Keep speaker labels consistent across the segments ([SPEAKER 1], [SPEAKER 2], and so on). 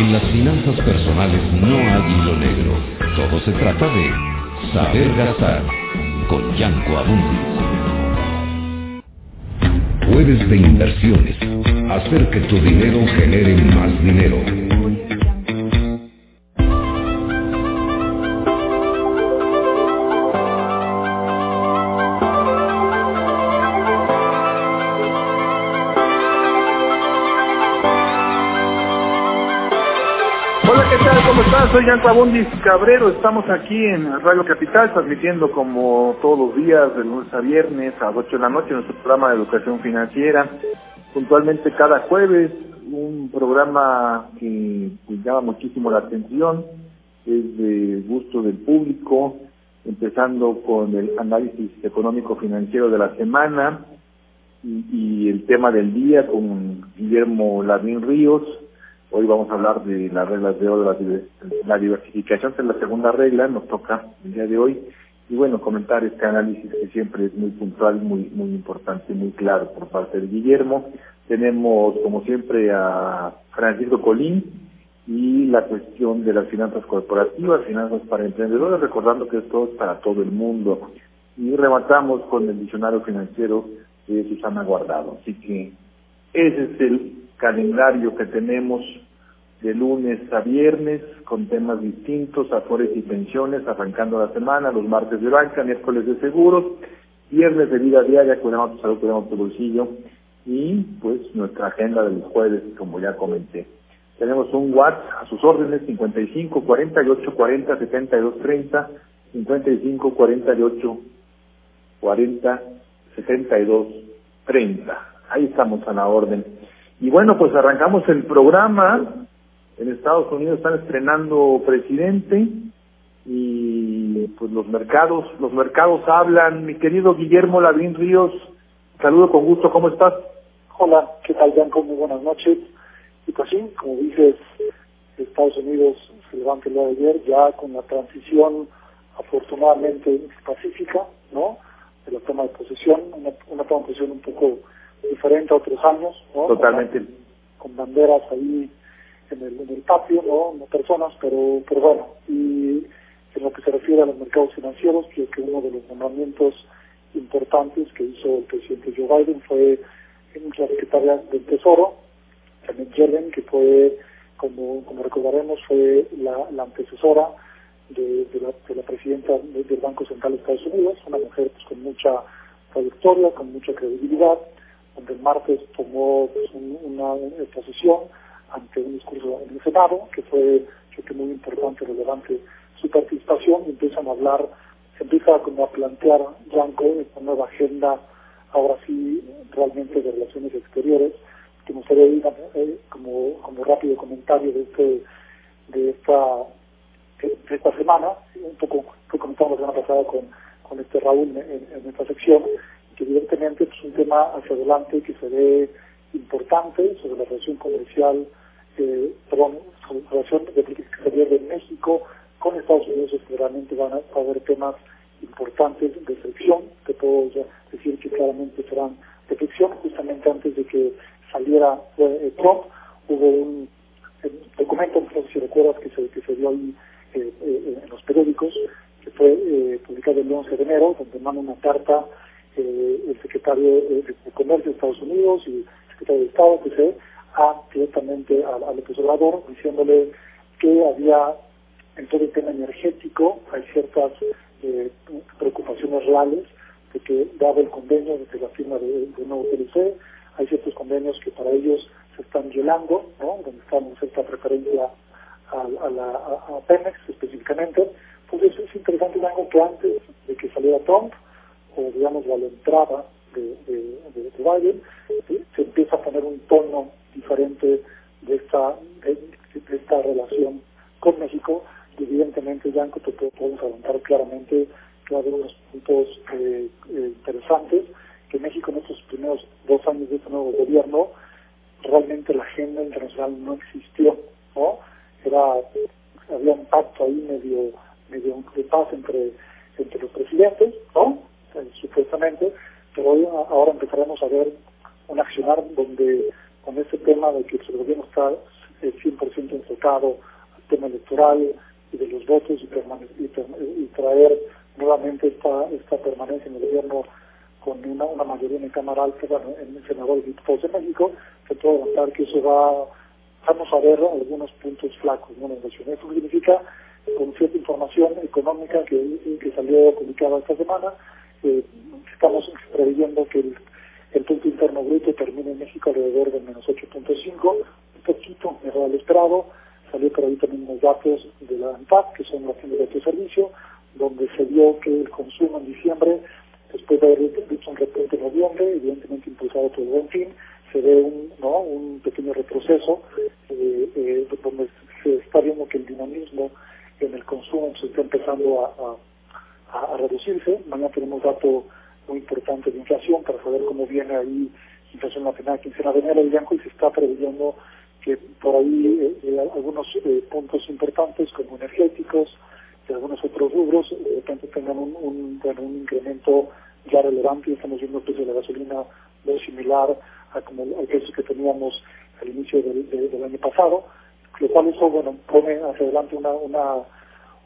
[SPEAKER 1] En las finanzas personales no hay hilo negro. Todo se trata de saber gastar con Yanko Abundis. Jueves de inversiones. Hacer que tu dinero genere más dinero.
[SPEAKER 2] Soy Jan Abundis Cabrero, estamos aquí en Radio Capital transmitiendo como todos los días, de lunes a viernes a las 8 de la noche, nuestro programa de educación financiera. Puntualmente cada jueves, un programa que pues, llama muchísimo la atención, es de gusto del público, empezando con el análisis económico financiero de la semana y, y el tema del día con Guillermo Lavín Ríos, Hoy vamos a hablar de las reglas de oro, la diversificación es la segunda regla, nos toca el día de hoy. Y bueno, comentar este análisis que siempre es muy puntual, muy, muy importante, muy claro por parte de Guillermo. Tenemos, como siempre, a Francisco Colín y la cuestión de las finanzas corporativas, finanzas para emprendedores, recordando que esto es para todo el mundo. Y rematamos con el diccionario financiero de Susana Guardado. Así que ese es el calendario que tenemos de lunes a viernes con temas distintos, afores y pensiones, arrancando la semana, los martes de banca, miércoles de seguros, viernes de vida diaria, cuidamos tu salud, cuidamos tu bolsillo, y pues nuestra agenda de los jueves, como ya comenté. Tenemos un WhatsApp a sus órdenes, 55 48 40 72 30, 55 48 40 72 30. Ahí estamos a la orden. Y bueno, pues arrancamos el programa. En Estados Unidos están estrenando presidente y pues los mercados, los mercados hablan. Mi querido Guillermo Lavín Ríos, saludo con gusto, ¿cómo estás?
[SPEAKER 3] Hola, ¿qué tal, Bianco? Muy buenas noches. Y pues sí, como dices, Estados Unidos se levanta el día de ayer ya con la transición afortunadamente pacífica, ¿no? De la toma de posesión, una, una toma de posesión un poco diferente a otros años, ¿no?
[SPEAKER 2] Totalmente.
[SPEAKER 3] Con, banderas ahí en el, en el patio, ¿no? No personas, pero, pero bueno, y en lo que se refiere a los mercados financieros, creo que uno de los nombramientos importantes que hizo el presidente Joe Biden fue en la secretaria del Tesoro, Janet Yellen, que fue, como, como recordaremos, fue la, la antecesora de, de, la, de la presidenta del Banco Central de Estados Unidos, una mujer pues, con mucha trayectoria, con mucha credibilidad, donde el martes tomó pues, una, exposición ante un discurso en el Senado, que fue, yo creo, muy importante, relevante su participación, y empiezan a hablar, empieza como a plantear Yanko esta nueva agenda, ahora sí, realmente de relaciones exteriores, que nos gustaría eh, como, como rápido comentario de este de esta de esta semana, un poco que comentamos la semana pasada con, con este Raúl en, en esta sección, evidentemente es un tema hacia adelante que se ve importante sobre la relación comercial, eh, perdón, sobre la relación de política exterior de México con Estados Unidos, realmente van a, haber temas importantes de fricción, te puedo decir que claramente serán de fricción, justamente antes de que saliera eh, Trump, hubo un documento, no sé si recuerdas, que se, que se dio ahí eh, eh, en los periódicos, que fue eh, publicado el 11 de enero, donde manda una carta eh, el secretario de, Comercio de Estados Unidos y el secretario de Estado, que a, directamente al Obrador, diciéndole que había en todo el tema energético hay ciertas eh, preocupaciones reales de que dado el convenio desde la firma de, de nuevo PLC, hay ciertos convenios que para ellos se están violando, ¿no? donde estamos esta preferencia a, a, la, a, Pemex específicamente. Entonces es interesante algo que antes de que saliera Trump, o digamos a la entrada de, de, de Biden, se empieza a poner un tono diferente de esta, de, esta relación con México y evidentemente ya te podemos adelantar claramente que va a haber unos puntos eh, eh, interesantes que México en estos primeros dos años de este nuevo gobierno realmente la agenda internacional no existió, ¿no? Era, había un pacto ahí medio, medio de paz entre, entre los presidentes, ¿no? Eh, supuestamente, pero hoy, ahora empezaremos a ver un accionar donde con este tema de que el gobierno está 100% enfocado al tema electoral y de los votos y, y, traer nuevamente esta, permanencia en el gobierno con una, mayoría en el Cámara Alta, en el Senador y Diputados de México, se puede adelantar que eso va, vamos a ver algunos puntos flacos ¿no? en la inversión. Eso significa, con cierta información económica que, que salió publicada esta semana, estamos previendo que el, el punto interno bruto termine en México alrededor del menos 8.5, un poquito mejor al esperado, salió por ahí también unos datos de la ANTAP, que son las tiendas de servicio, donde se vio que el consumo en diciembre después de haber visto un repunte en noviembre, evidentemente impulsado por el buen fin, se ve un, ¿no? un pequeño retroceso eh, eh, donde se está viendo que el dinamismo en el consumo se está empezando a, a reducirse. Mañana tenemos dato muy importante de inflación para saber cómo viene ahí inflación la primera quincena de enero y se está preveyendo que por ahí eh, eh algunos eh, puntos importantes como energéticos, y algunos otros rubros de repente tengan un, un, incremento ya relevante. Estamos viendo el precio de la gasolina muy similar a como al precio que teníamos al inicio del, del año pasado, lo cual eso bueno pone hacia adelante una una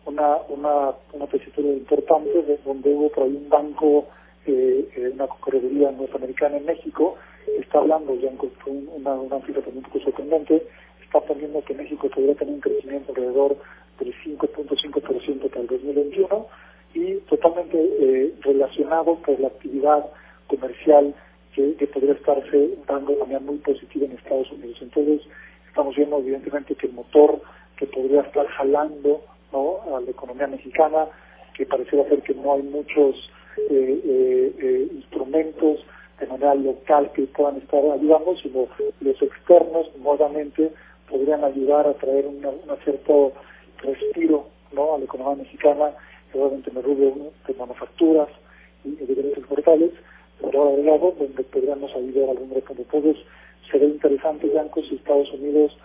[SPEAKER 3] una una, una tesitura importante de donde hubo por ahí un banco eh, eh una correduría norteamericana en México está hablando ya con una, una cifra también un poco sorprendente está poniendo que México podría tener un crecimiento alrededor del 5.5% para el 2021 y totalmente eh, relacionado por la actividad comercial que, que, podría estarse dando de manera muy positiva en Estados Unidos. Entonces, estamos viendo evidentemente que el motor que podría estar jalando ¿no? a la economía mexicana, que pareciera ser que no hay muchos eh, eh, eh instrumentos de manera local que puedan estar ayudando, sino los externos nuevamente podrían ayudar a traer un cierto respiro ¿no? a la economía mexicana, obviamente en el rubro de manufacturas y de diferentes portales, pero agregado donde podríamos ayudar a algún reto. Entonces, sería interesante, Yanko, si Estados Unidos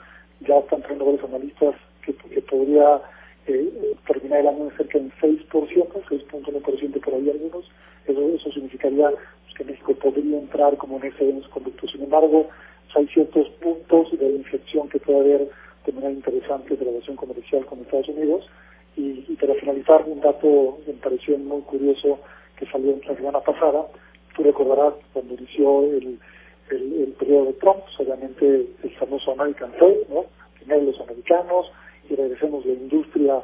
[SPEAKER 3] ya están trayendo varios analistas que podría eh, terminar el año cerca del 6%, 6.1% por ahí algunos. Eso, eso significaría pues, que México podría entrar como en ese conducto. Sin embargo, hay ciertos puntos de inflexión que puede haber de manera interesante de relación comercial con Estados Unidos. Y, para finalizar, un dato me pareció muy curioso que salió la semana pasada. Tú recordarás cuando inició el, el, periodo de Trump, obviamente el famoso American Trade, ¿no? Primero los americanos y regresemos la industria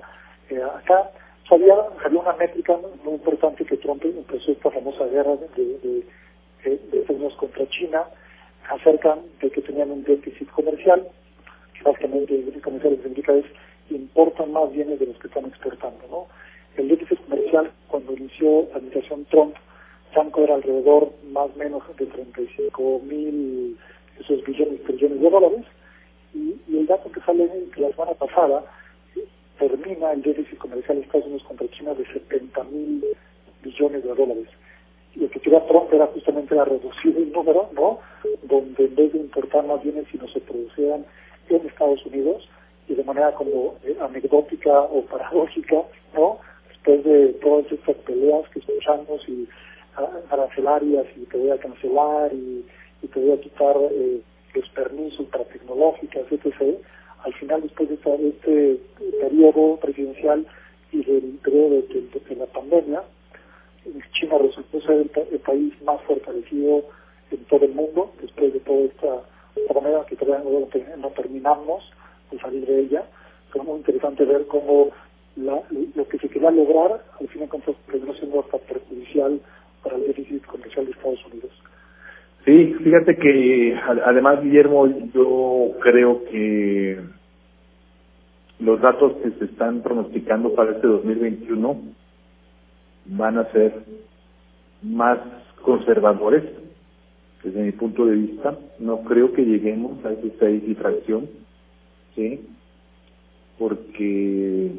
[SPEAKER 3] eh, acá. Había, había una métrica muy importante que Trump empezó esta famosa guerra de, de, de, de contra China acerca de que tenían un déficit comercial, que básicamente el déficit comercial significa es importan más bienes de los que están exportando. ¿no? El déficit comercial, cuando inició la administración Trump, Trump era alrededor más o menos de 35 mil esos billones, trillones de dólares, y, y, el dato que sale la semana pasada termina el déficit comercial de Estados Unidos contra China de 70 mil billones de dólares y lo que quería Trump era justamente la reducir el número, ¿no? Donde en vez de importar más bienes, sino se producieran en Estados Unidos y de manera como eh, anecdótica o paradójica, ¿no? Después de todas estas peleas que escuchamos y arancelarias y te voy a cancelar y, y te voy a quitar eh, los permisos para tecnológicas, etc. Al final, después de este periodo presidencial y del periodo de la pandemia, China resultó ser el, país más fortalecido en todo el mundo después de toda esta de manera que todavía no, terminamos de salir de ella, es muy interesante ver cómo lo que se quería lograr al fin y al cabo terminó siendo hasta perjudicial para el déficit comercial de Estados Unidos.
[SPEAKER 2] Sí, fíjate que además, Guillermo, yo creo que los datos que se están pronosticando para este 2021 van a ser más conservadores, desde mi punto de vista. No creo que lleguemos a esa seis y fracción, ¿sí? Porque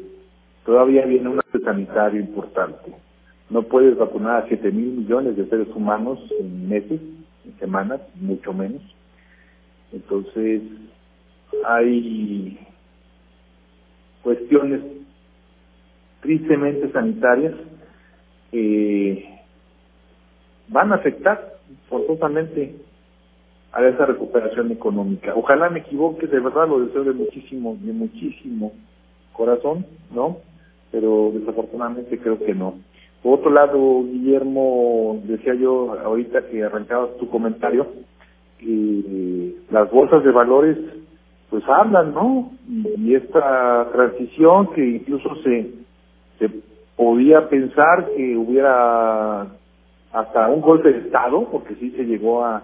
[SPEAKER 2] todavía viene un acto sanitario importante. No puedes vacunar a 7 mil millones de seres humanos en meses, semanas, mucho menos. Entonces, hay cuestiones tristemente sanitarias que van a afectar forzosamente a esa recuperación económica. Ojalá me equivoque, de verdad lo deseo de muchísimo, de muchísimo corazón, ¿no? Pero desafortunadamente creo que no. Por otro lado, Guillermo, decía yo ahorita que arrancabas tu comentario, que las bolsas de valores pues hablan, ¿no? Y, esta transición que incluso se, se podía pensar que hubiera hasta un golpe de Estado, porque sí se llegó a...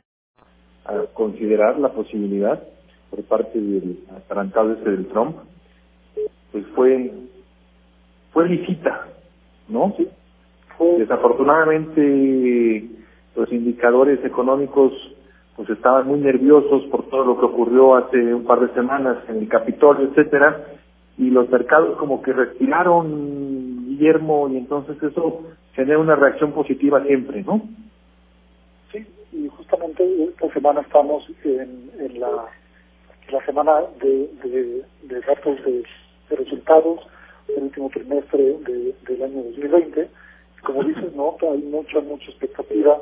[SPEAKER 2] A considerar la posibilidad por parte del atrancado este del Trump, pues fue, fue licita, ¿no? Sí. Desafortunadamente, los indicadores económicos pues estaban muy nerviosos por todo lo que ocurrió hace un par de semanas en el Capitolio, etcétera, y los mercados como que respiraron Guillermo y entonces eso genera una reacción positiva siempre, ¿no?
[SPEAKER 3] Sí, y justamente esta semana estamos en, en la, semana de, de, de datos de, resultados del último trimestre del año 2020. Como dices, no, hay mucha, mucha expectativa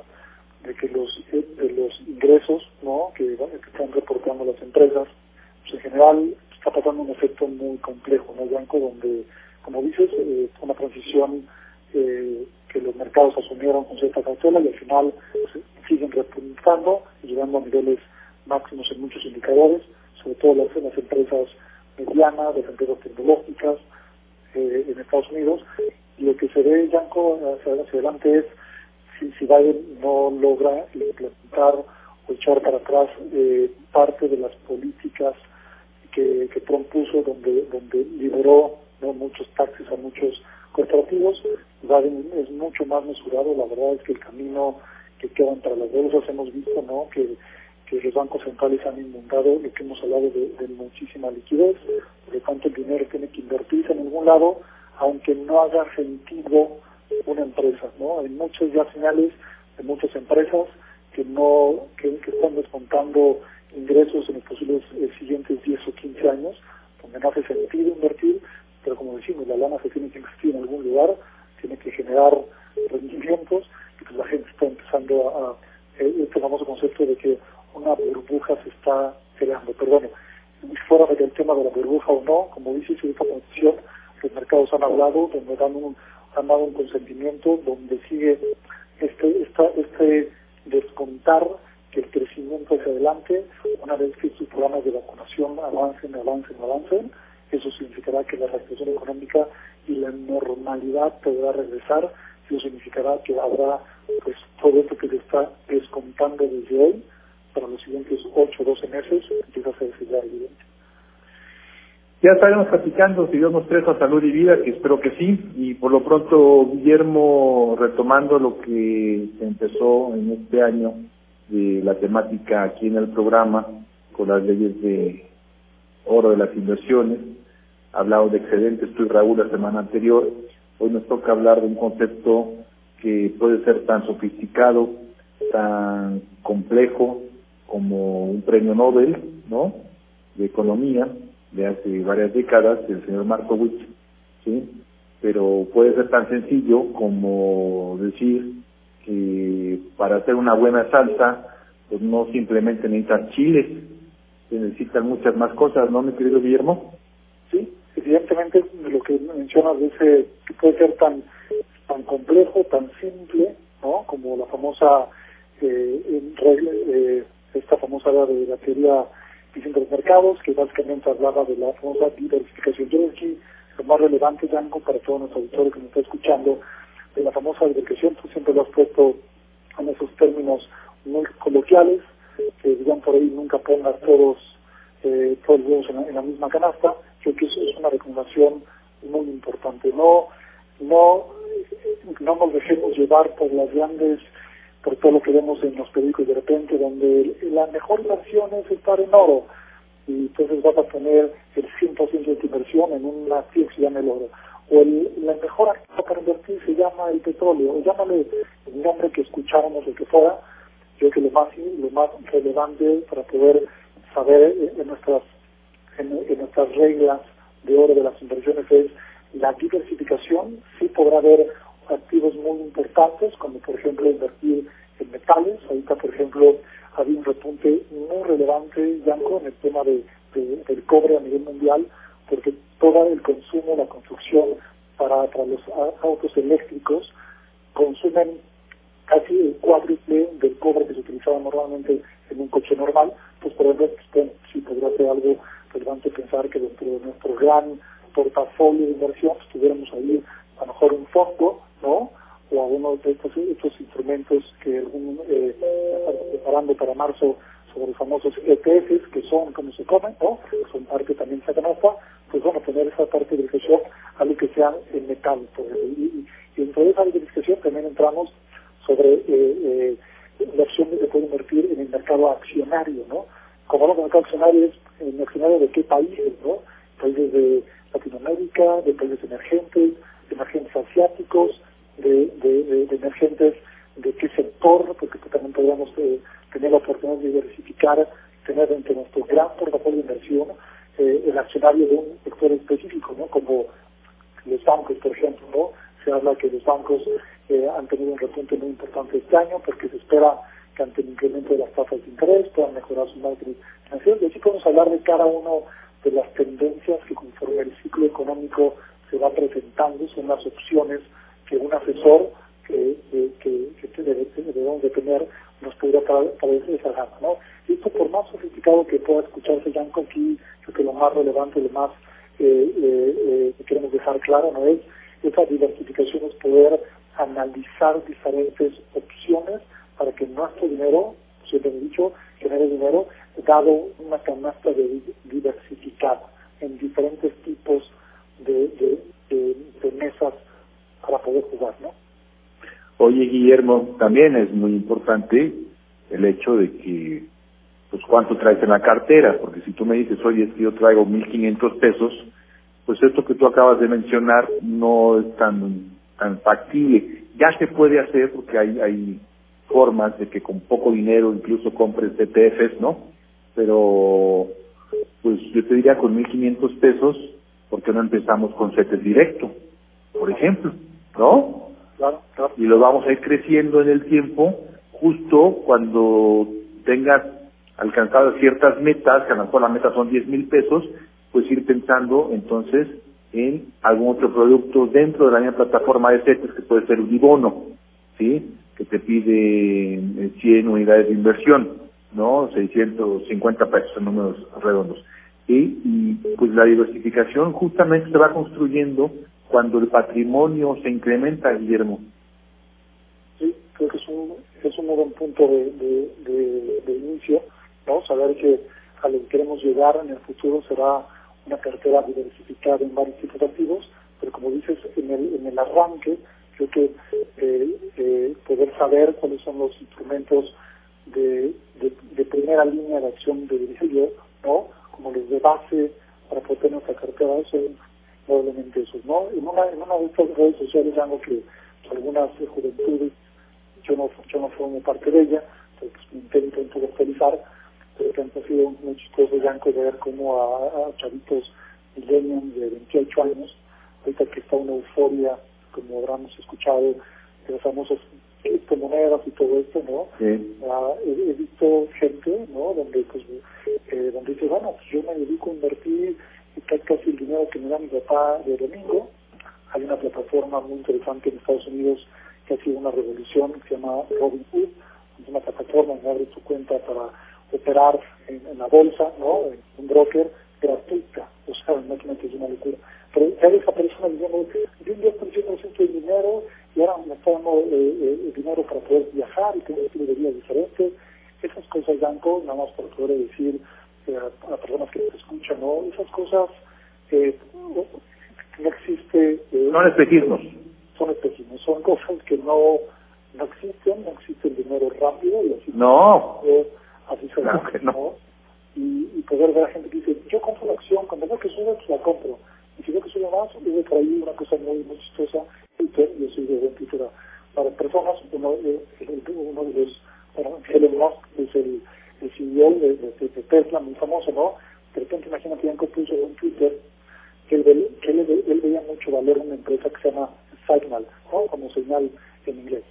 [SPEAKER 3] de que los de los ingresos ¿no? que, están reportando las empresas, pues en general está pasando un efecto muy complejo, ¿no, Blanco? Donde, como dices, eh, una transición eh, que los mercados asumieron con cierta cautela y al final siguen repuntando y llegando a niveles máximos en muchos indicadores, sobre todo las, las empresas medianas, las empresas tecnológicas eh, en Estados Unidos. Y lo que se ve, Blanco, hacia adelante es si, si Biden no logra implementar o echar para atrás eh, parte de las políticas que, que propuso donde, donde liberó muchos taxis a muchos corporativos, Biden es mucho más mesurado, la verdad es que el camino que queda entre las bolsas hemos visto ¿no? que, que los bancos centrales han inundado lo que hemos hablado de, muchísima liquidez, por lo tanto el dinero tiene que invertirse en algún lado, aunque no haga sentido una empresa, ¿no? Hay muchas ya señales de muchas empresas que no que, están descontando ingresos en los posibles eh, siguientes 10 o 15 años, donde no hace sentido invertir, pero como decimos, la lana se tiene que investir en algún lugar, tiene que generar rendimientos, y pues la gente está empezando a, eh, este famoso concepto de que una burbuja se está creando. Pero bueno, fuera del tema de la burbuja o no, como dice esta posición, los mercados han hablado, donde dan un, han dado un consentimiento donde sigue este, esta, este descontar que el crecimiento hacia adelante, una vez que sus programas de vacunación avancen, avancen, avancen, eso significará que la reactivación económica y la normalidad podrá regresar, eso significará que habrá pues todo esto que se está descontando desde hoy, para los siguientes 8 o 12 meses, empieza a hacerse ya evidente.
[SPEAKER 2] Ya estaremos platicando, si Dios nos presta salud y vida, que espero que sí. Y por lo pronto, Guillermo, retomando lo que se empezó en este año de la temática aquí en el programa, con las leyes de oro de las inversiones, hablado de excedentes, tú y Raúl la semana anterior. Hoy nos toca hablar de un concepto que puede ser tan sofisticado, tan complejo como un premio Nobel, ¿no? De economía, de hace varias décadas, del señor Markowitz, ¿sí? Pero puede ser tan sencillo como decir que para hacer una buena salsa, pues no simplemente necesitan chiles, necesitan muchas más cosas, ¿no, mi querido Guillermo?
[SPEAKER 3] Sí, evidentemente lo que mencionas dice que puede ser tan tan complejo, tan simple, ¿no? Como la famosa eh, regla, eh, esta famosa de la teoría de los mercados, que básicamente hablaba de la famosa diversificación. Yo aquí lo más relevante, Yanko, para todo nuestro auditorio que nos está escuchando, de la famosa diversificación, tú siempre lo has puesto en esos términos muy coloquiales, que digan por ahí nunca pongas todos, eh, todos los en, la misma canasta. Creo que eso es una recomendación muy importante. No, no, no nos dejemos llevar por las grandes por todo lo que vemos en los periódicos de repente, donde la mejor inversión es estar en oro, y entonces vas a poner el 100% de tu inversión en una acción que llama el oro. O el, la mejor activo para invertir se llama el petróleo, o llámale el nombre que escucháramos, el que fuera, creo que lo más, lo más relevante para poder saber en nuestras, en nuestras reglas de oro de las inversiones es la diversificación, sí podrá haber activos muy importantes, como por ejemplo invertir en metales. Ahorita, por ejemplo, había un repunte muy relevante, Yanko, en el tema de, del cobre a nivel mundial, porque todo el consumo, la construcción para, para los autos eléctricos consumen casi el cuádruple del cobre que se utilizaba normalmente en un coche normal, pues por ejemplo, pues, si podría ser algo relevante pensar que dentro de nuestro gran portafolio de inversión pues, tuviéramos ahí a lo mejor un fondo ¿no? O algunos de estos, instrumentos que algún, eh, están preparando para marzo sobre los famosos ETFs, que son como se comen, ¿no? Son parte también de esa canasta, pues a tener esa parte de diversificación, algo que sea en metal. Y, y, dentro de esa diversificación también entramos sobre eh, eh, la opción de poder invertir en el mercado accionario, ¿no? Como hablamos del mercado accionario, es el accionario de qué países, ¿no? Países de Latinoamérica, de países emergentes, de emergentes asiáticos, de, emergentes de qué sector, porque también podríamos eh, tener la oportunidad de diversificar, tener entre nuestro gran portafolio de inversión eh, el accionario de un sector específico, ¿no? como los bancos, por ejemplo, ¿no? Se habla que los bancos eh, han tenido un repunte muy importante este año porque se espera que ante el incremento de las tasas de interés puedan mejorar su margen financiero. Y así podemos hablar de cada uno de las tendencias que conforme el ciclo económico se va presentando, son las opciones que un asesor que, que, que, debemos de tener nos podría parecer esa gama, ¿no? Esto por más sofisticado que pueda escucharse Yanko aquí, creo que lo más relevante, lo más eh, eh, que queremos dejar claro, ¿no? Es esa diversificación es poder analizar diferentes opciones para que nuestro dinero, siempre he dicho, genere dinero, dado una canasta de diversificada en diferentes tipos de, de, mesas para poder jugar, ¿no?
[SPEAKER 2] Oye, Guillermo, también es muy importante el hecho de que, pues, cuánto traes en la cartera, porque si tú me dices, oye, es que yo traigo 1.500 pesos, pues esto que tú acabas de mencionar no es tan, tan factible. Ya se puede hacer porque hay, hay formas de que con poco dinero incluso compres ETFs, ¿no? Pero, pues yo te diría con 1.500 pesos, ¿por qué no empezamos con CETES directo, por ejemplo? ¿no?
[SPEAKER 3] Claro, claro.
[SPEAKER 2] Y lo vamos a ir creciendo en el tiempo, justo cuando tengas alcanzado ciertas metas, que a lo mejor la meta son 10 mil pesos, pues ir pensando entonces en algún otro producto dentro de la misma plataforma de CETES, que puede ser un ibono, ¿sí? Que te pide 100 eh, unidades de inversión, ¿no? 650 pesos en números redondos. Y, pues la diversificación justamente se va construyendo cuando el patrimonio se incrementa, Guillermo.
[SPEAKER 3] Sí, creo que es un, es un buen punto de, de, inicio, ¿no? Saber que a lo que queremos llegar en el futuro será una cartera diversificada en varios tipos de activos, pero como dices, en el, en el arranque, creo que eh, eh, poder saber cuáles son los instrumentos de, de, primera línea de acción de yo, ¿no? Como los de base para poder tener nuestra cartera, son probablemente esos, ¿no? En una, en una de estas redes sociales, algo que algunas juventudes, yo no, yo no formo parte de ella, pues intento intelectualizar, que han sido muy chistoso ya ver cómo a, chavitos millennials de 28 años, ahorita que está una euforia, como habremos escuchado, de los famosos criptomonedas y todo esto, ¿no? Ah, he, visto gente, ¿no? Donde, pues, eh, donde dice, bueno, pues yo me dedico a invertir y casi el dinero que me da mi papá de domingo. Hay una plataforma muy interesante en Estados Unidos que ha sido una revolución que se llama Robinhood, es una plataforma donde abres tu cuenta para operar en, la bolsa, ¿no? En un broker gratuita. O sea, imagínate, es una locura. Pero ya esa persona diciendo, yo invierto el 100% de dinero y ahora dando eh, eh, dinero para poder viajar y tengo un estilo de vida diferente. Esas cosas, Danco, nada más para poder decir eh, a, las personas que escuchan, ¿no? Esas cosas eh, no existe...
[SPEAKER 2] Eh, son espejismos.
[SPEAKER 3] Son espejismos, son cosas que no, no existen, no existe el dinero rápido y así...
[SPEAKER 2] No.
[SPEAKER 3] Se claro no. Y, y, poder ver a gente que dice, yo compro una acción, cuando veo que sube, pues la compro. Y si veo que sube más, hubo por ahí una cosa muy, muy chistosa, Twitter, yo soy de Twitter para personas, uno, eh, uno de los, bueno, Elon Musk es el, el CEO de, de, de, Tesla, muy famoso, ¿no? De repente imagínate, que puso en Twitter que él, que él, él, veía mucho valor en una empresa que se llama Signal, ¿no? como señal en inglés.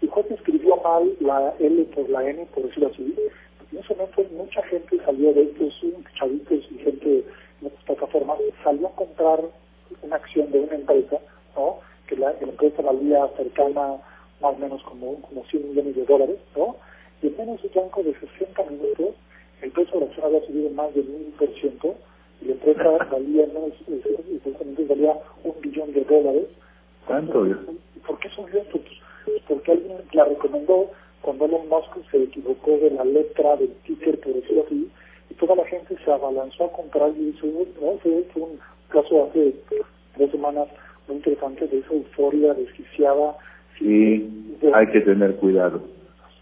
[SPEAKER 3] Y Juan escribió mal la L por la N, por decirlo así. En ese momento mucha gente salió de estos chavitos y gente en otras plataformas, salió a comprar una acción de una empresa, ¿no? que la, empresa valía cercana más o menos como, como 100 millones de dólares, ¿no? y en menos de un de 60 minutos el precio de la acción había subido más del 1000%, y la empresa valía menos, supuestamente valía un billón de dólares.
[SPEAKER 2] ¿Cuánto?
[SPEAKER 3] ¿Por qué subió esto? Pues porque alguien la recomendó cuando Elon Musk se equivocó de la letra del ticker, por decirlo así, y toda la gente se abalanzó a comprar y eso ¿no? fue, un caso hace tres semanas muy interesante de esa euforia desquiciada.
[SPEAKER 2] Sí, hay que tener cuidado.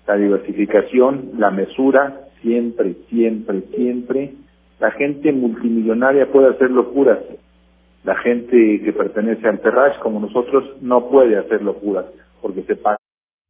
[SPEAKER 2] La diversificación, la mesura, siempre, siempre, siempre la gente multimillonaria puede hacer locuras. La gente que pertenece al Terrash, como nosotros, no puede hacer locuras porque se paga.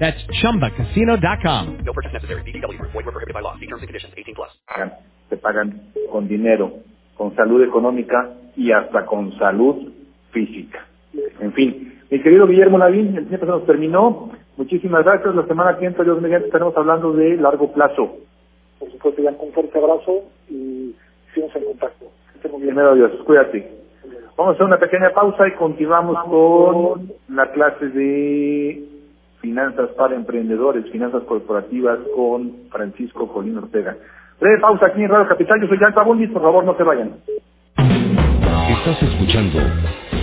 [SPEAKER 4] That's ChumbaCasino.com. No purchase necessary. BGW. Void were prohibited by law. See terms and conditions. 18 plus.
[SPEAKER 2] Se pagan con dinero, con salud económica y hasta con salud física. En fin, mi querido Guillermo Lavín, el tiempo se nos terminó. Muchísimas gracias. La semana que entra, Dios mediante, estaremos hablando de largo plazo.
[SPEAKER 3] Por supuesto, ya un fuerte abrazo y sigamos en contacto.
[SPEAKER 2] Primero Dios, cuídate. Vamos a hacer una pequeña pausa y continuamos con la clase de finanzas para emprendedores, finanzas corporativas con Francisco Colín Ortega. Breve pausa aquí en Radio Capital. Yo soy Jan Abundis. Por favor, no se vayan.
[SPEAKER 1] Estás escuchando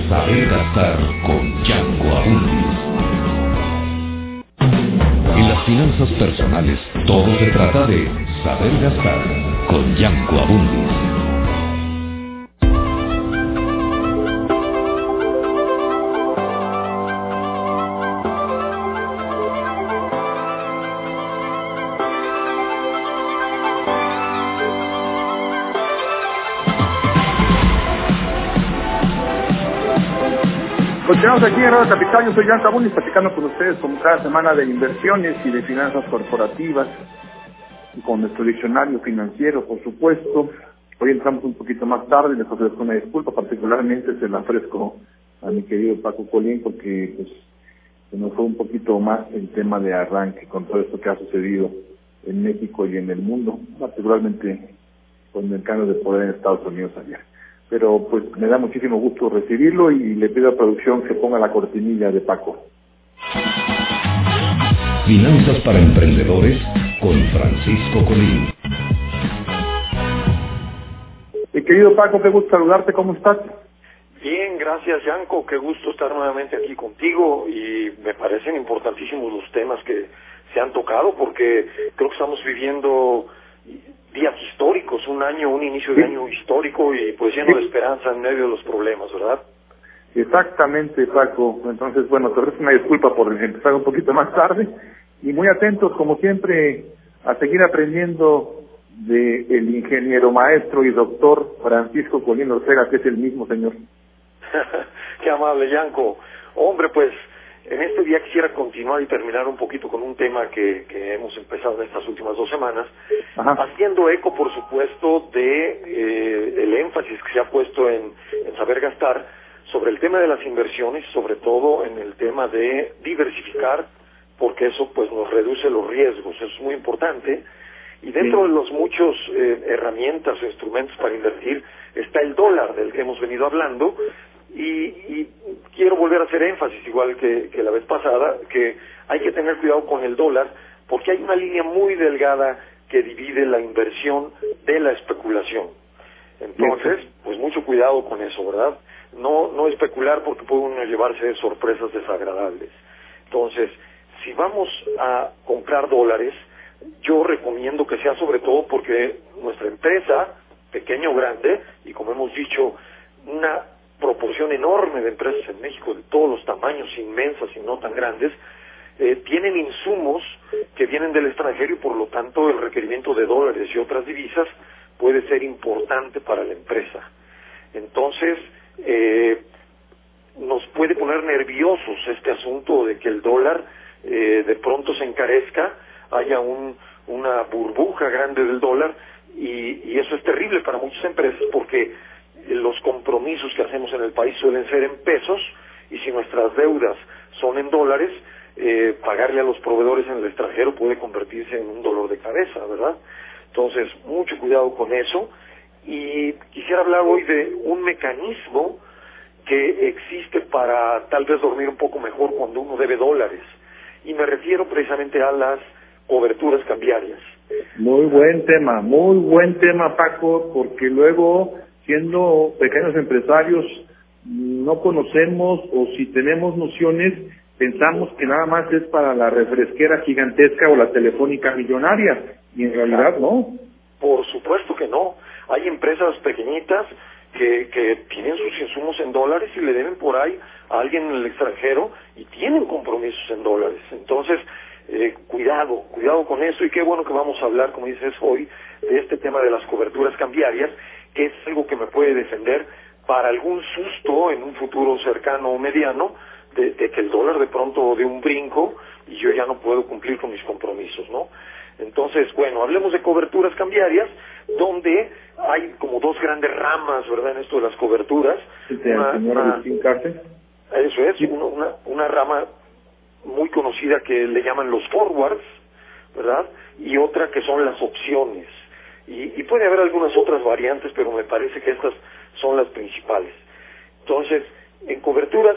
[SPEAKER 1] Saber Gastar con Yanko Abundis. En las finanzas personales, todo se trata de saber gastar con Yanko Abundis.
[SPEAKER 2] Continuamos aquí en Radio Capital, yo soy Jan Cabunis, platicando con ustedes como cada semana de inversiones y de finanzas corporativas, y con nuestro diccionario financiero, por supuesto. Hoy entramos un poquito más tarde, les ofrezco una disculpa, particularmente se la ofrezco a mi querido Paco Colín, porque pues, se nos fue un poquito más el tema de arranque con todo esto que ha sucedido en México y en el mundo, particularmente con el cambio de poder en Estados Unidos ayer pero pues me da muchísimo gusto recibirlo y le pido a producción que ponga la cortinilla de Paco.
[SPEAKER 1] Finanzas para emprendedores con Francisco Colín.
[SPEAKER 2] Mi querido Paco, qué gusto saludarte, ¿cómo estás?
[SPEAKER 5] Bien, gracias Yanko, qué gusto estar nuevamente aquí contigo y me parecen importantísimos los temas que se han tocado porque creo que estamos viviendo días históricos, un año, un inicio de año histórico y pues lleno de esperanza en medio de los problemas, ¿verdad?
[SPEAKER 2] Exactamente, Paco. Entonces, bueno, te ofrezco una disculpa por empezar un poquito más tarde y muy atentos, como siempre, a seguir aprendiendo de el ingeniero maestro y doctor Francisco Colín Ortega, que es el mismo señor.
[SPEAKER 5] Qué amable, Yanko. Hombre, pues en este día quisiera continuar y terminar un poquito con un tema que, hemos empezado en estas últimas dos semanas, haciendo eco, por supuesto, de eh, el énfasis que se ha puesto en, saber gastar sobre el tema de las inversiones, sobre todo en el tema de diversificar, porque eso pues nos reduce los riesgos, eso es muy importante. Y dentro de los muchos eh, herramientas o instrumentos para invertir está el dólar del que hemos venido hablando, y, quiero volver a hacer énfasis, igual que, la vez pasada, que hay que tener cuidado con el dólar, porque hay una línea muy delgada que divide la inversión de la especulación. Entonces, pues mucho cuidado con eso, ¿verdad? No, no especular porque puede uno llevarse sorpresas desagradables. Entonces, si vamos a comprar dólares, yo recomiendo que sea sobre todo porque nuestra empresa, pequeña o grande, y como hemos dicho, una proporción enorme de empresas en México de todos los tamaños, inmensas y no tan grandes, eh, tienen insumos que vienen del extranjero y por lo tanto el requerimiento de dólares y otras divisas puede ser importante para la empresa. Entonces, eh, nos puede poner nerviosos este asunto de que el dólar eh, de pronto se encarezca, haya una burbuja grande del dólar y eso es terrible para muchas empresas porque los compromisos que hacemos en el país suelen ser en pesos y si nuestras deudas son en dólares, eh, pagarle a los proveedores en el extranjero puede convertirse en un dolor de cabeza, ¿verdad? Entonces, mucho cuidado con eso. Y quisiera hablar hoy de un mecanismo que existe para tal vez dormir un poco mejor cuando uno debe dólares. Y me refiero precisamente a las coberturas cambiarias.
[SPEAKER 2] Muy buen tema, muy buen tema Paco, porque luego siendo pequeños empresarios no conocemos o si tenemos nociones pensamos que nada más es para la refresquera gigantesca o la telefónica millonaria y en realidad no.
[SPEAKER 5] Por supuesto que no. Hay empresas pequeñitas que, que tienen sus insumos en dólares y le deben por ahí a alguien en el extranjero y tienen compromisos en dólares. Entonces, eh, cuidado, cuidado con eso y qué bueno que vamos a hablar, como dices hoy, de este tema de las coberturas cambiarias es algo que me puede defender para algún susto en un futuro cercano o mediano de, que el dólar de pronto dé un brinco y yo ya no puedo cumplir con mis compromisos, ¿no? Entonces, bueno, hablemos de coberturas cambiarias, donde hay como dos grandes ramas, ¿verdad?, en esto de las coberturas.
[SPEAKER 2] una,
[SPEAKER 5] eso es, una, una rama muy conocida que le llaman los forwards, ¿verdad? Y otra que son las opciones. Y, puede haber algunas otras variantes, pero me parece que estas son las principales. Entonces, en coberturas,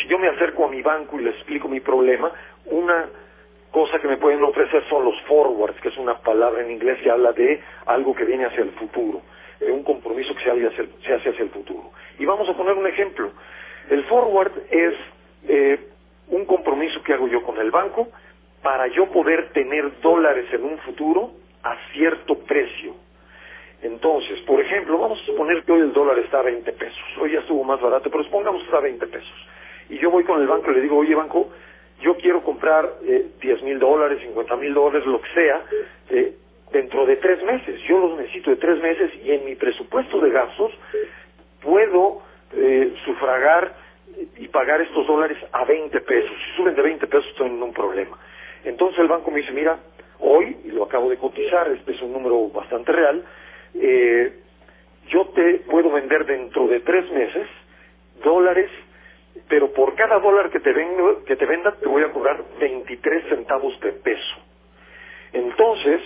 [SPEAKER 5] si yo me acerco a mi banco y le explico mi problema, una cosa que me pueden ofrecer son los forwards, que es una palabra en inglés que habla de algo que viene hacia el futuro, un compromiso que se, hace hacia el futuro. Y vamos a poner un ejemplo. El forward es eh, un compromiso que hago yo con el banco para yo poder tener dólares en un futuro a cierto precio. Entonces, por ejemplo, vamos a suponer que hoy el dólar está a 20 pesos. Hoy ya estuvo más barato, pero supongamos que está a 20 pesos. Y yo voy con el banco y le digo, oye banco, yo quiero comprar eh, 10 mil dólares, 50 mil dólares, lo que sea, eh, dentro de tres meses. Yo los necesito de tres meses y en mi presupuesto de gastos puedo eh, sufragar y pagar estos dólares a 20 pesos. Si suben de 20 pesos estoy en un problema. Entonces el banco me dice, mira, hoy, acabo de cotizar, este es un número bastante real, eh, yo te puedo vender dentro de tres meses dólares, pero por cada dólar que te, vendo, que te venda te voy a cobrar 23 centavos de peso. Entonces,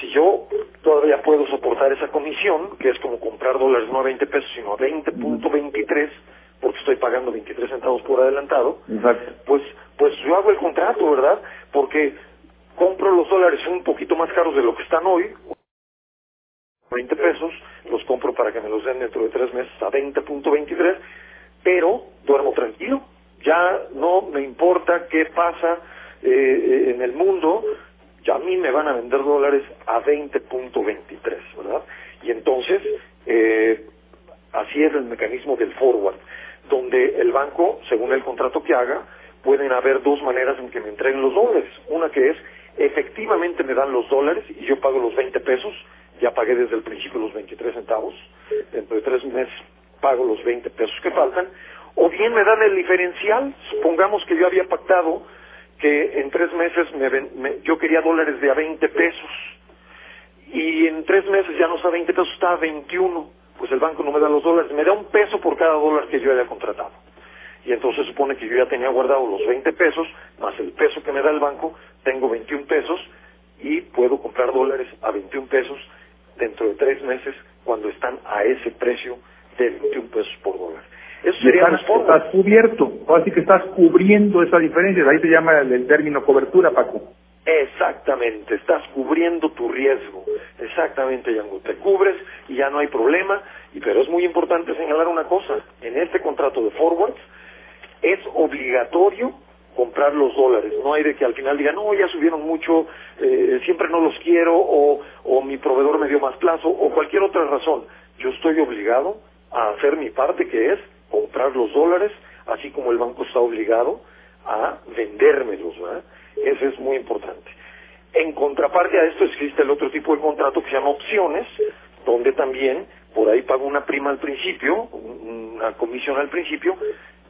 [SPEAKER 5] si yo todavía puedo soportar esa comisión, que es como comprar dólares no a 20 pesos, sino a 20.23, porque estoy pagando 23 centavos por adelantado, pues pues yo hago el contrato, ¿verdad? Porque compro los dólares un poquito más caros de lo que están hoy, 20 pesos, los compro para que me los den dentro de tres meses a 20.23, pero duermo tranquilo, ya no me importa qué pasa eh, eh, en el mundo, ya a mí me van a vender dólares a 20.23, ¿verdad? Y entonces, eh, así es el mecanismo del forward, donde el banco, según el contrato que haga, pueden haber dos maneras en que me entreguen los dólares. Una que es, efectivamente me dan los dólares y yo pago los 20 pesos, ya pagué desde el principio los 23 centavos, dentro de tres meses pago los 20 pesos que faltan, o bien me dan el diferencial, supongamos que yo había pactado que en tres meses me, yo quería dólares de a 20 pesos, y en tres meses ya no está a 20 pesos, está a 21, pues el banco no me da los dólares, me da un peso por cada dólar que yo haya contratado y entonces supone que yo ya tenía guardado los 20 pesos, más el peso que me da el banco, tengo 21 pesos y puedo comprar dólares a 21 pesos dentro de tres meses cuando están a ese precio de 21 pesos por dólar.
[SPEAKER 2] Eso sería estás, estás cubierto, así que estás cubriendo esa diferencia, ahí se llama el, término cobertura, Paco.
[SPEAKER 5] Exactamente, estás cubriendo tu riesgo. Exactamente, Yango. Te cubres y ya no hay problema. Y pero es muy importante señalar una cosa. En este contrato de forwards, es obligatorio comprar los dólares. No hay de que al final digan, no, ya subieron mucho, eh, siempre no los quiero, o, o mi proveedor me dio más plazo, o cualquier otra razón. Yo estoy obligado a hacer mi parte, que es comprar los dólares, así como el banco está obligado a vendérmelos. ¿verdad? Eso es muy importante. En contraparte a esto existe el otro tipo de contrato que se llama opciones, donde también por ahí pago una prima al principio, una comisión al principio,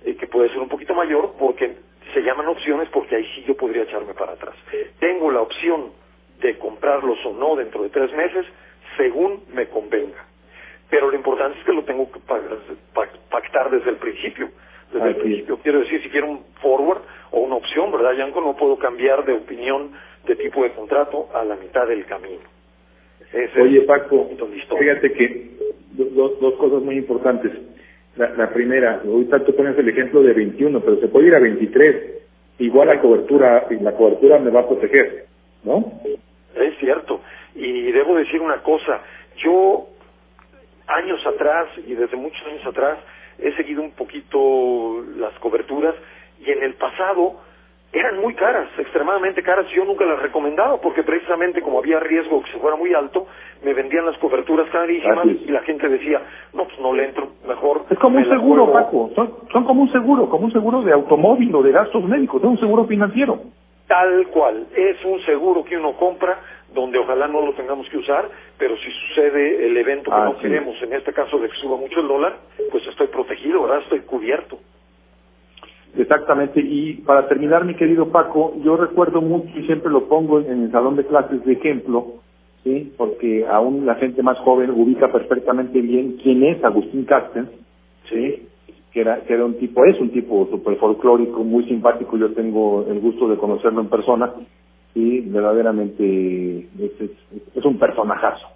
[SPEAKER 5] eh, que puede ser un poquito mayor porque se llaman opciones porque ahí sí yo podría echarme para atrás. Tengo la opción de comprarlos o no dentro de tres meses según me convenga. Pero lo importante es que lo tengo que pactar desde el principio. Desde el principio. Quiero decir, si quiero un forward o una opción, ¿verdad, Yanko? No puedo cambiar de opinión de tipo de contrato a la mitad del camino.
[SPEAKER 2] Oye, Paco, fíjate que dos cosas muy importantes. La, primera, ahorita tú pones el ejemplo de 21, pero se puede ir a 23. Igual la cobertura, la cobertura me va a proteger, ¿no?
[SPEAKER 5] Es cierto. Y debo decir una cosa, yo años atrás y desde muchos años atrás he seguido un poquito las coberturas y en el pasado eran muy caras, extremadamente caras, yo nunca las recomendaba porque precisamente como había riesgo que se fuera muy alto, me vendían las coberturas carísimas y la gente decía, no, pues no le entro, mejor...
[SPEAKER 2] Es como un seguro, Paco, son, son como un seguro, como un seguro de automóvil o de gastos médicos, no un seguro financiero.
[SPEAKER 5] Tal cual, es un seguro que uno compra donde ojalá no lo tengamos que usar, pero si sucede el evento que no queremos, en este caso de que suba mucho el dólar, pues estoy protegido, ¿verdad? Estoy cubierto.
[SPEAKER 2] Exactamente, y para terminar, mi querido Paco, yo recuerdo mucho y siempre lo pongo en el salón de clases de ejemplo, ¿sí? porque aún la gente más joven ubica perfectamente bien quién es Agustín Carsten, ¿sí? que, era, que era un tipo, es un tipo súper folclórico, muy simpático, yo tengo el gusto de conocerlo en persona, y verdaderamente es, un personajazo.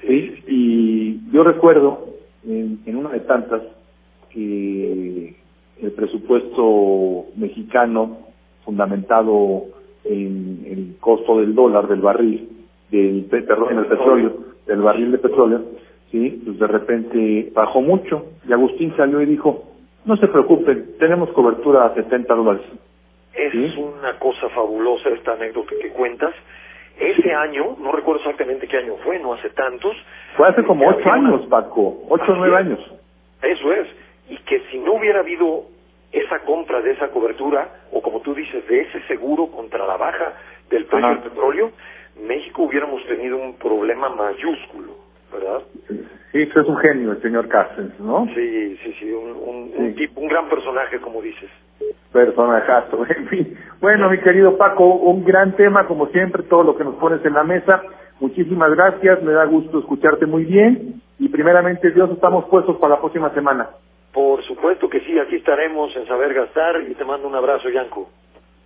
[SPEAKER 2] ¿sí? Y yo recuerdo en, en una de tantas que el presupuesto mexicano fundamentado en el costo del dólar, del barril, del perdón, del petróleo, del barril de petróleo, sí, pues de repente bajó mucho y Agustín salió y dijo, no se preocupen, tenemos cobertura a 70 dólares.
[SPEAKER 5] Es una cosa fabulosa esta anécdota que cuentas. Ese año, no recuerdo exactamente qué año fue, no hace tantos.
[SPEAKER 2] Fue hace como ocho años, Paco, ocho o nueve años.
[SPEAKER 5] Eso es. Y que si no hubiera habido esa compra de esa cobertura, o como tú dices, de ese seguro contra la baja del precio del petróleo, México hubiéramos tenido un problema mayúsculo, ¿verdad?
[SPEAKER 2] Sí, es un genio el señor Cárcel, ¿no?
[SPEAKER 5] Sí, sí, sí, un, un, tipo, un gran personaje, como dices.
[SPEAKER 2] Personajazo, en fin. Bueno, mi querido Paco, un gran tema, como siempre, todo lo que nos pones en la mesa. Muchísimas gracias, me da gusto escucharte muy bien. Y primeramente, Dios, estamos puestos para la próxima semana.
[SPEAKER 5] Por supuesto que sí, aquí estaremos en Saber Gastar y te mando un abrazo, Yanko.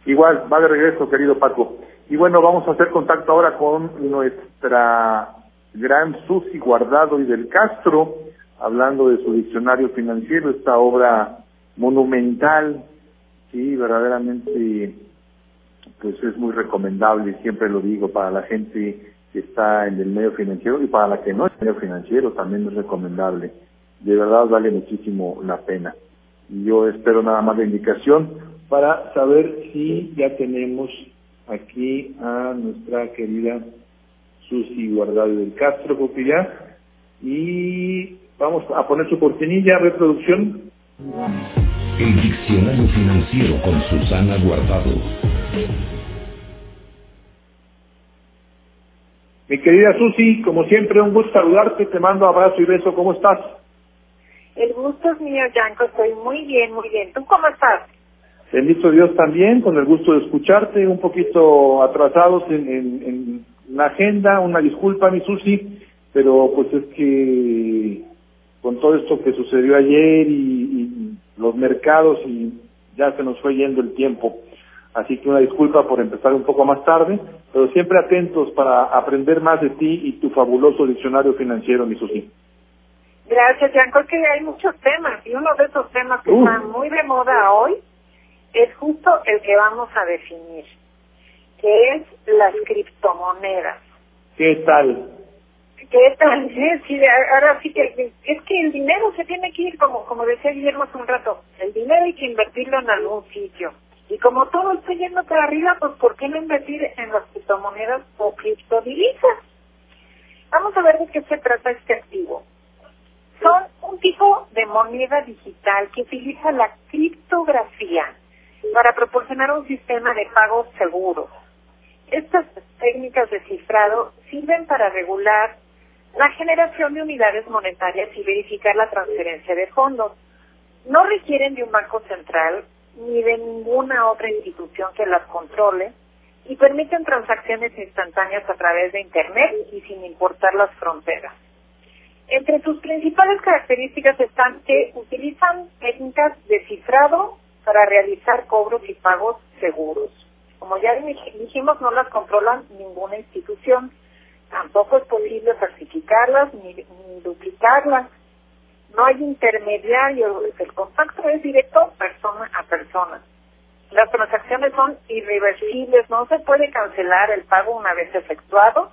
[SPEAKER 2] Igual, va de regreso, querido Paco. Y bueno, vamos a hacer contacto ahora con nuestra gran Susi Guardado y del Castro, hablando de su diccionario financiero, esta obra monumental, sí, verdaderamente, pues es muy recomendable, siempre lo digo, para la gente que está en el medio financiero y para la que no es medio financiero también es recomendable. De verdad vale muchísimo la pena. Y yo espero nada más la indicación para saber si ya tenemos aquí a nuestra querida Susi Guardado del Castro Copilla y vamos a poner su cortinilla, reproducción.
[SPEAKER 1] El diccionario financiero con Susana Guardado.
[SPEAKER 2] Mi querida Susi, como siempre, un gusto saludarte, te mando abrazo y beso, ¿cómo estás?
[SPEAKER 6] El gusto es mío, Yanko, estoy muy bien, muy bien. ¿Tú cómo estás?
[SPEAKER 2] Bendito Dios también, con el gusto de escucharte, un poquito atrasados en, en, la agenda, una disculpa mi Susi, pero pues es que con todo esto que sucedió ayer y, los mercados y ya se nos fue yendo el tiempo. Así que una disculpa por empezar un poco más tarde, pero siempre atentos para aprender más de ti y tu fabuloso diccionario financiero, mi Susi.
[SPEAKER 6] Gracias, Yanko, que hay muchos temas y uno de esos temas que están muy de moda hoy es justo el que vamos a definir, que es las criptomonedas.
[SPEAKER 2] ¿Qué tal?
[SPEAKER 6] ¿Qué tal? Sí, ahora sí que es que el dinero se tiene que ir, como, como decía Guillermo hace un rato, el dinero hay que invertirlo en algún sitio. Y como todo está yendo para arriba, pues ¿por qué no invertir en las criptomonedas o criptodivisas? Vamos a ver de qué se trata este activo. Son un tipo de moneda digital que utiliza la criptografía para proporcionar un sistema de pagos seguros. Estas técnicas de cifrado sirven para regular la generación de unidades monetarias y verificar la transferencia de fondos. No requieren de un banco central ni de ninguna otra institución que las controle y permiten transacciones instantáneas a través de Internet y sin importar las fronteras. Entre sus principales características están que utilizan técnicas de cifrado para realizar cobros y pagos seguros. Como ya dijimos, no las controlan ninguna institución. Tampoco es posible falsificarlas ni, duplicarlas. No hay intermediario, el contacto es directo persona a persona. Las transacciones son irreversibles, no se puede cancelar el pago una vez efectuado,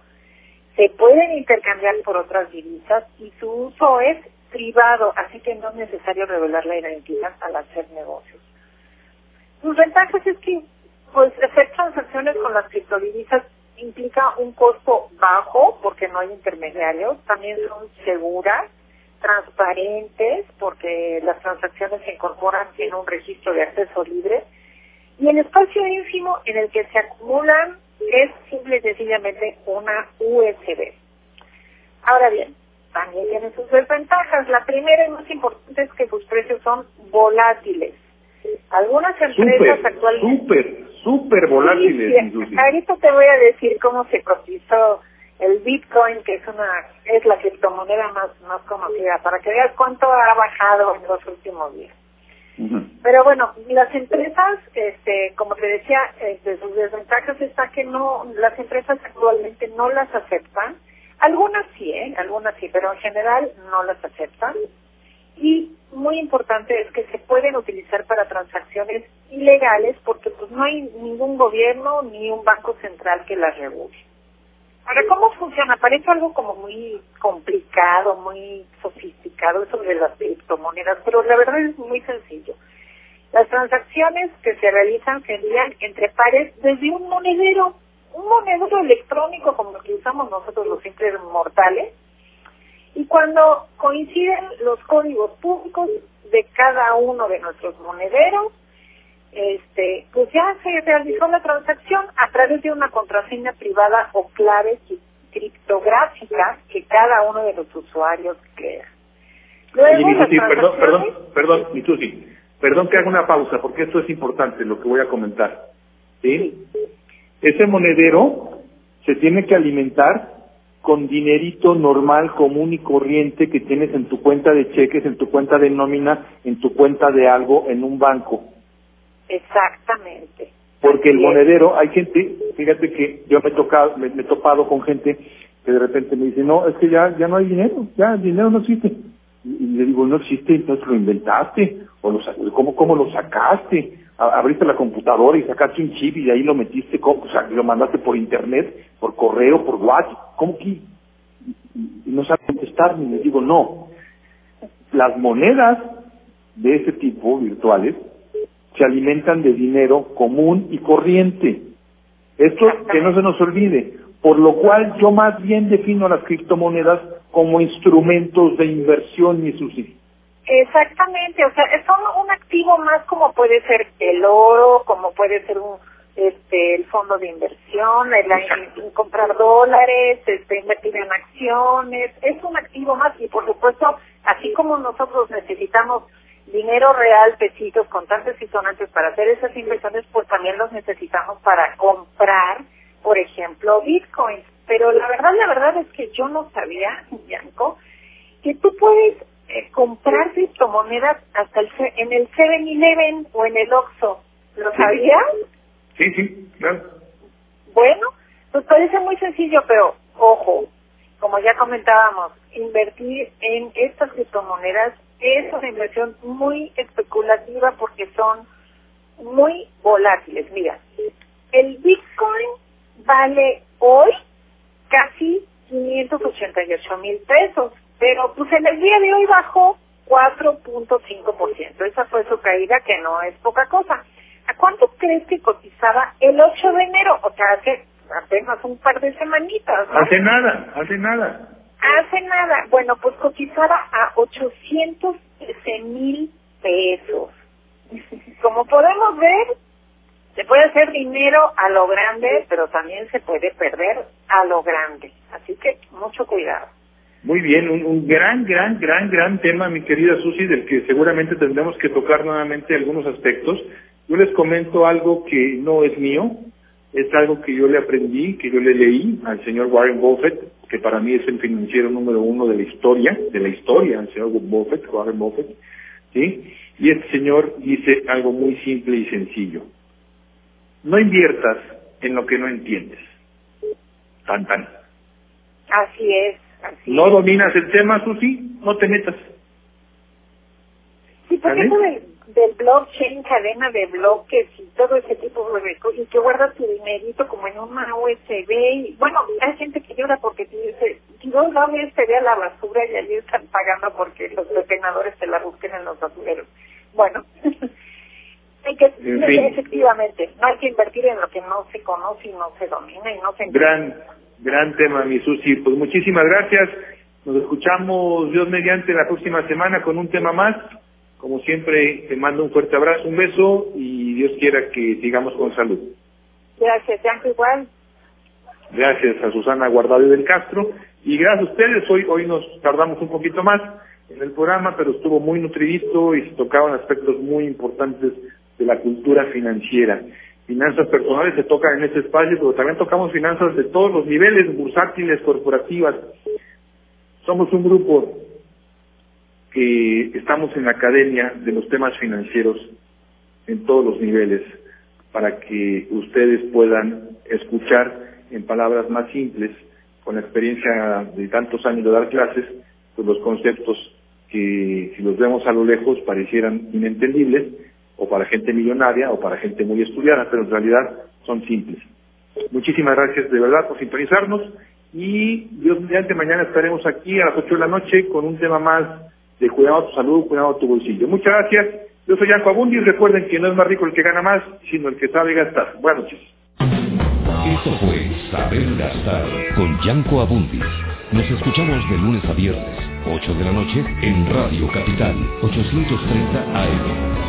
[SPEAKER 6] se pueden intercambiar por otras divisas y su uso es privado, así que no es necesario revelar la identidad al hacer negocios. Sus ventajas es que pues hacer transacciones con las criptodivisas implica un costo bajo porque no hay intermediarios, también son seguras, transparentes porque las transacciones se incorporan en un registro de acceso libre y el espacio ínfimo en el que se acumulan es simple y sencillamente una USB. Ahora bien, también tiene sus desventajas. La primera y más importante es que sus precios son volátiles. Algunas empresas actualmente...
[SPEAKER 2] Súper, súper volátiles.
[SPEAKER 6] ahorita te voy a decir cómo se cotizó el Bitcoin, que es una es la criptomoneda más, más conocida, para que veas cuánto ha bajado en los últimos días. Pero bueno, las empresas, este, como te decía, de sus desventajas está que no, las empresas actualmente no las aceptan. Algunas sí, ¿eh? Algunas sí, pero en general no las aceptan y muy importante es que se pueden utilizar para transacciones ilegales porque pues no hay ningún gobierno ni un banco central que las regule. Ahora, ¿cómo funciona? Parece algo como muy complicado, muy sofisticado de las criptomonedas, pero la verdad es muy sencillo. Las transacciones que se realizan se envían entre pares desde un monedero, un monedero electrónico como el que usamos nosotros los simples mortales, y cuando coinciden los códigos públicos de cada uno de nuestros monederos, este, pues ya se realizó la transacción a través de una contraseña privada o clave criptográfica que cada uno de los usuarios crea.
[SPEAKER 2] Luego, perdón, perdón, perdón, perdón que haga una pausa porque esto es importante lo que voy a comentar. ¿sí? Ese monedero se tiene que alimentar con dinerito normal, común y corriente que tienes en tu cuenta de cheques, en tu cuenta de nómina, en tu cuenta de algo, en un banco.
[SPEAKER 6] Exactamente.
[SPEAKER 2] Porque el monedero, hay gente, fíjate que yo me he tocado, me, he topado con gente que de repente me dice, no, es que ya, ya no hay dinero, ya el dinero no existe. Y, le digo, no existe, entonces lo inventaste, o lo, ¿cómo, cómo lo sacaste? abriste la computadora y sacaste un chip y de ahí lo metiste, o sea, lo mandaste por internet, por correo, por WhatsApp, ¿cómo que? Y no sabe contestar, ni le digo, no. Las monedas de ese tipo, virtuales, se alimentan de dinero común y corriente. Esto que no se nos olvide, por lo cual yo más bien defino las criptomonedas como instrumentos de inversión, y Susi.
[SPEAKER 6] Exactamente, o sea, son un activo más como puede ser el oro, como puede ser un este el fondo de inversión, el, comprar dólares, este invertir en acciones, es un activo más y por supuesto, así como nosotros necesitamos dinero real, pesitos, contantes y sonantes para hacer esas inversiones, pues también los necesitamos para comprar, por ejemplo, bitcoins. Pero la verdad, la verdad es que yo no sabía, Bianco, que tú puedes eh, comprar criptomonedas hasta el, en el 7-Eleven o en el Oxxo. ¿Lo sabías?
[SPEAKER 2] Sí, sí, claro.
[SPEAKER 6] Bueno, pues parece muy sencillo, pero ojo, como ya comentábamos, invertir en estas criptomonedas es una inversión muy especulativa porque son muy volátiles. Mira, el Bitcoin vale hoy casi 588 mil pesos, pero pues en el día de hoy bajó 4.5%. Esa fue su caída, que no es poca cosa. ¿A cuánto crees que cotizaba el 8 de enero? O sea, hace apenas un par de semanitas.
[SPEAKER 2] Hace nada, hace nada.
[SPEAKER 6] Hace nada. Bueno, pues cotizaba a 813 mil pesos. Como podemos ver, se puede hacer dinero a lo grande, pero también se puede perder a lo grande. Así que mucho cuidado.
[SPEAKER 2] Muy bien, un, gran, gran, gran, gran tema, mi querida Susi, del que seguramente tendremos que tocar nuevamente algunos aspectos. Yo les comento algo que no es mío, es algo que yo le aprendí, que yo le leí al señor Warren Buffett, que para mí es el financiero número uno de la historia, de la historia, el señor Buffett, Warren Buffett, ¿sí? Y este señor dice algo muy simple y sencillo. No inviertas en lo que no entiendes. Tan, tan.
[SPEAKER 6] Así es, así
[SPEAKER 2] ¿No dominas el tema, Susi? No te metas.
[SPEAKER 6] Sí, porque eso del blockchain, cadena de bloques y todo ese tipo de cosas, y que guardas tu dinerito como en una USB, y bueno, hay gente que llora porque dice, no la USB a la basura y allí están pagando porque los detenadores se la busquen en los basureros. Bueno, hay que, efectivamente, no hay que invertir en lo que no se conoce y no se domina y no se
[SPEAKER 2] Gran, gran tema, mi Susi. Pues muchísimas gracias. Nos escuchamos, Dios mediante, la próxima semana con un tema más. Como siempre, te mando un fuerte abrazo, un beso y Dios quiera que sigamos con salud.
[SPEAKER 6] Gracias, Yanko, igual.
[SPEAKER 2] Gracias a Susana Guardado del Castro. Y gracias a ustedes, hoy, hoy nos tardamos un poquito más en el programa, pero estuvo muy nutridito y se tocaban aspectos muy importantes de la cultura financiera. Finanzas personales se tocan en este espacio, pero también tocamos finanzas de todos los niveles, bursátiles, corporativas. Somos un grupo que estamos en la academia de los temas financieros en todos los niveles para que ustedes puedan escuchar en palabras más simples, con la experiencia de tantos años de dar clases, pues los conceptos que si los vemos a lo lejos parecieran inentendibles, o para gente millonaria o para gente muy estudiada, pero en realidad son simples. Muchísimas gracias de verdad por sintonizarnos y Dios mediante mañana estaremos aquí a las 8 de la noche con un tema más de cuidado tu salud, cuidado tu bolsillo. Muchas gracias. Yo soy Yanko Abundi recuerden que no es más rico el que gana más, sino el que sabe gastar. Buenas noches.
[SPEAKER 1] Esto fue Saber Gastar con Yanko Abundis. Nos escuchamos de lunes a viernes, 8 de la noche, en Radio Capital, 830 AM.